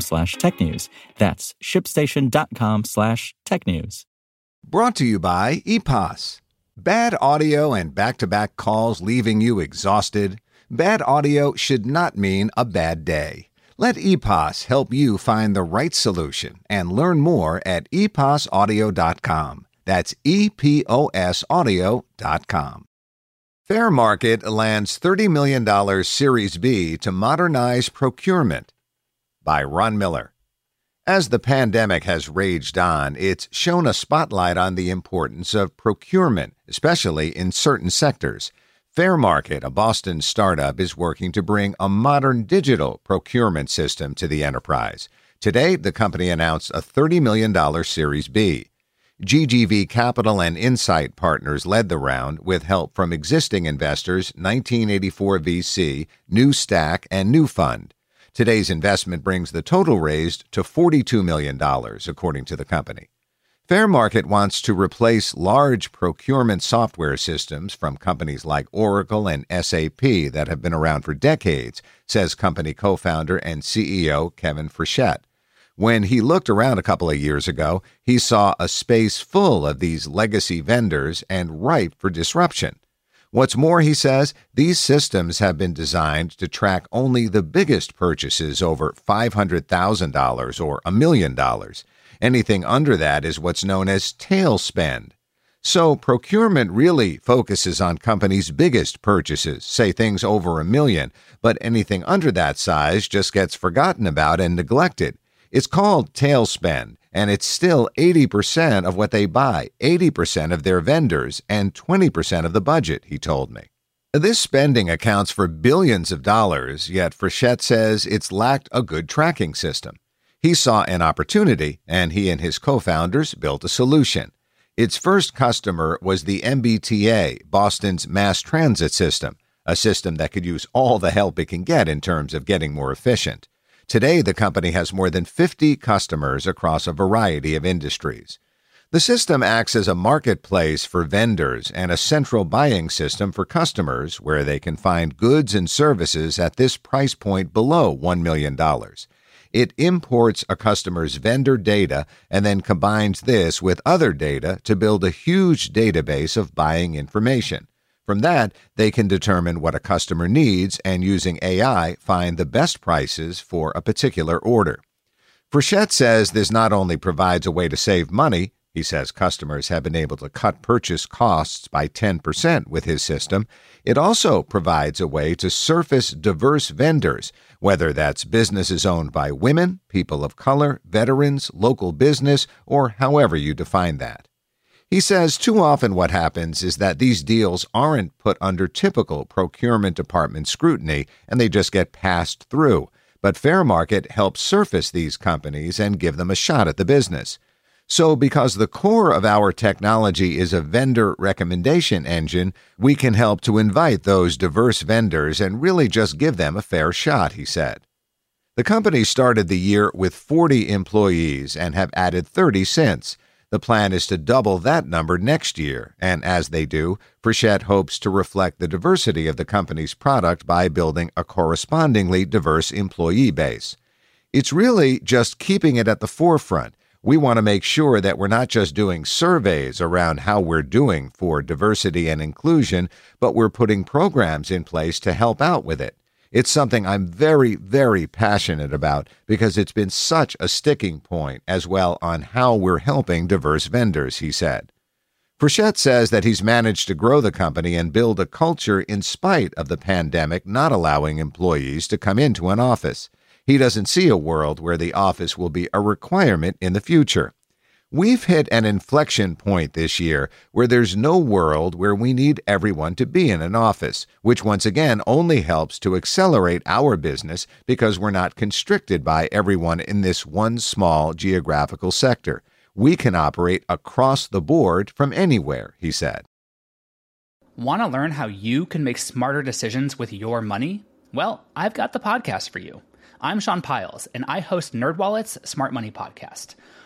slash technews. That's shipstation.com slash tech news. Brought to you by EPOS. Bad audio and back to back calls leaving you exhausted? Bad audio should not mean a bad day. Let EPOS help you find the right solution and learn more at eposaudio.com. That's E P O S audio.com. Fairmarkit lands $30 million Series B to modernize procurement by Ron Miller. As the pandemic has raged on, it's shown a spotlight on the importance of procurement, especially in certain sectors. Fairmarkit, a Boston startup, is working to bring a modern digital procurement system to the enterprise. Today, the company announced a $30 million Series B. GGV Capital and Insight Partners led the round with help from existing investors 1984 VC, New Stack, and New Fund. Today's investment brings the total raised to $42 million, according to the company. Fairmarkit wants to replace large procurement software systems from companies like Oracle and SAP that have been around for decades, says company co founder and CEO Kevin Frechette. When he looked around a couple of years ago, he saw a space full of these legacy vendors and ripe for disruption. What's more, he says, these systems have been designed to track only the biggest purchases over $500,000 or a million dollars. Anything under that is what's known as tail spend. So, procurement really focuses on companies' biggest purchases, say things over a million, but anything under that size just gets forgotten about and neglected. It's called tail spend, and it's still 80% of what they buy, 80% of their vendors, and 20% of the budget, he told me. This spending accounts for billions of dollars, yet Frechette says it's lacked a good tracking system. He saw an opportunity, and he and his co founders built a solution. Its first customer was the MBTA, Boston's mass transit system, a system that could use all the help it can get in terms of getting more efficient. Today, the company has more than 50 customers across a variety of industries. The system acts as a marketplace for vendors and a central buying system for customers where they can find goods and services at this price point below $1 million. It imports a customer's vendor data and then combines this with other data to build a huge database of buying information. From that, they can determine what a customer needs and using AI find the best prices for a particular order. Frechette says this not only provides a way to save money, he says customers have been able to cut purchase costs by 10% with his system. It also provides a way to surface diverse vendors, whether that's businesses owned by women, people of color, veterans, local business, or however you define that. He says too often what happens is that these deals aren't put under typical procurement department scrutiny and they just get passed through. But Fairmarkit helps surface these companies and give them a shot at the business. So, because the core of our technology is a vendor recommendation engine, we can help to invite those diverse vendors and really just give them a fair shot, he said. The company started the year with 40 employees and have added 30 since. The plan is to double that number next year, and as they do, Frechette hopes to reflect the diversity of the company's product by building a correspondingly diverse employee base. It's really just keeping it at the forefront. We want to make sure that we're not just doing surveys around how we're doing for diversity and inclusion, but we're putting programs in place to help out with it. It's something I'm very, very passionate about because it's been such a sticking point as well on how we're helping diverse vendors, he said. Frechette says that he's managed to grow the company and build a culture in spite of the pandemic not allowing employees to come into an office. He doesn't see a world where the office will be a requirement in the future. We've hit an inflection point this year where there's no world where we need everyone to be in an office, which once again only helps to accelerate our business because we're not constricted by everyone in this one small geographical sector. We can operate across the board from anywhere, he said. Want to learn how you can make smarter decisions with your money? Well, I've got the podcast for you. I'm Sean Pyles, and I host NerdWallet's Smart Money Podcast.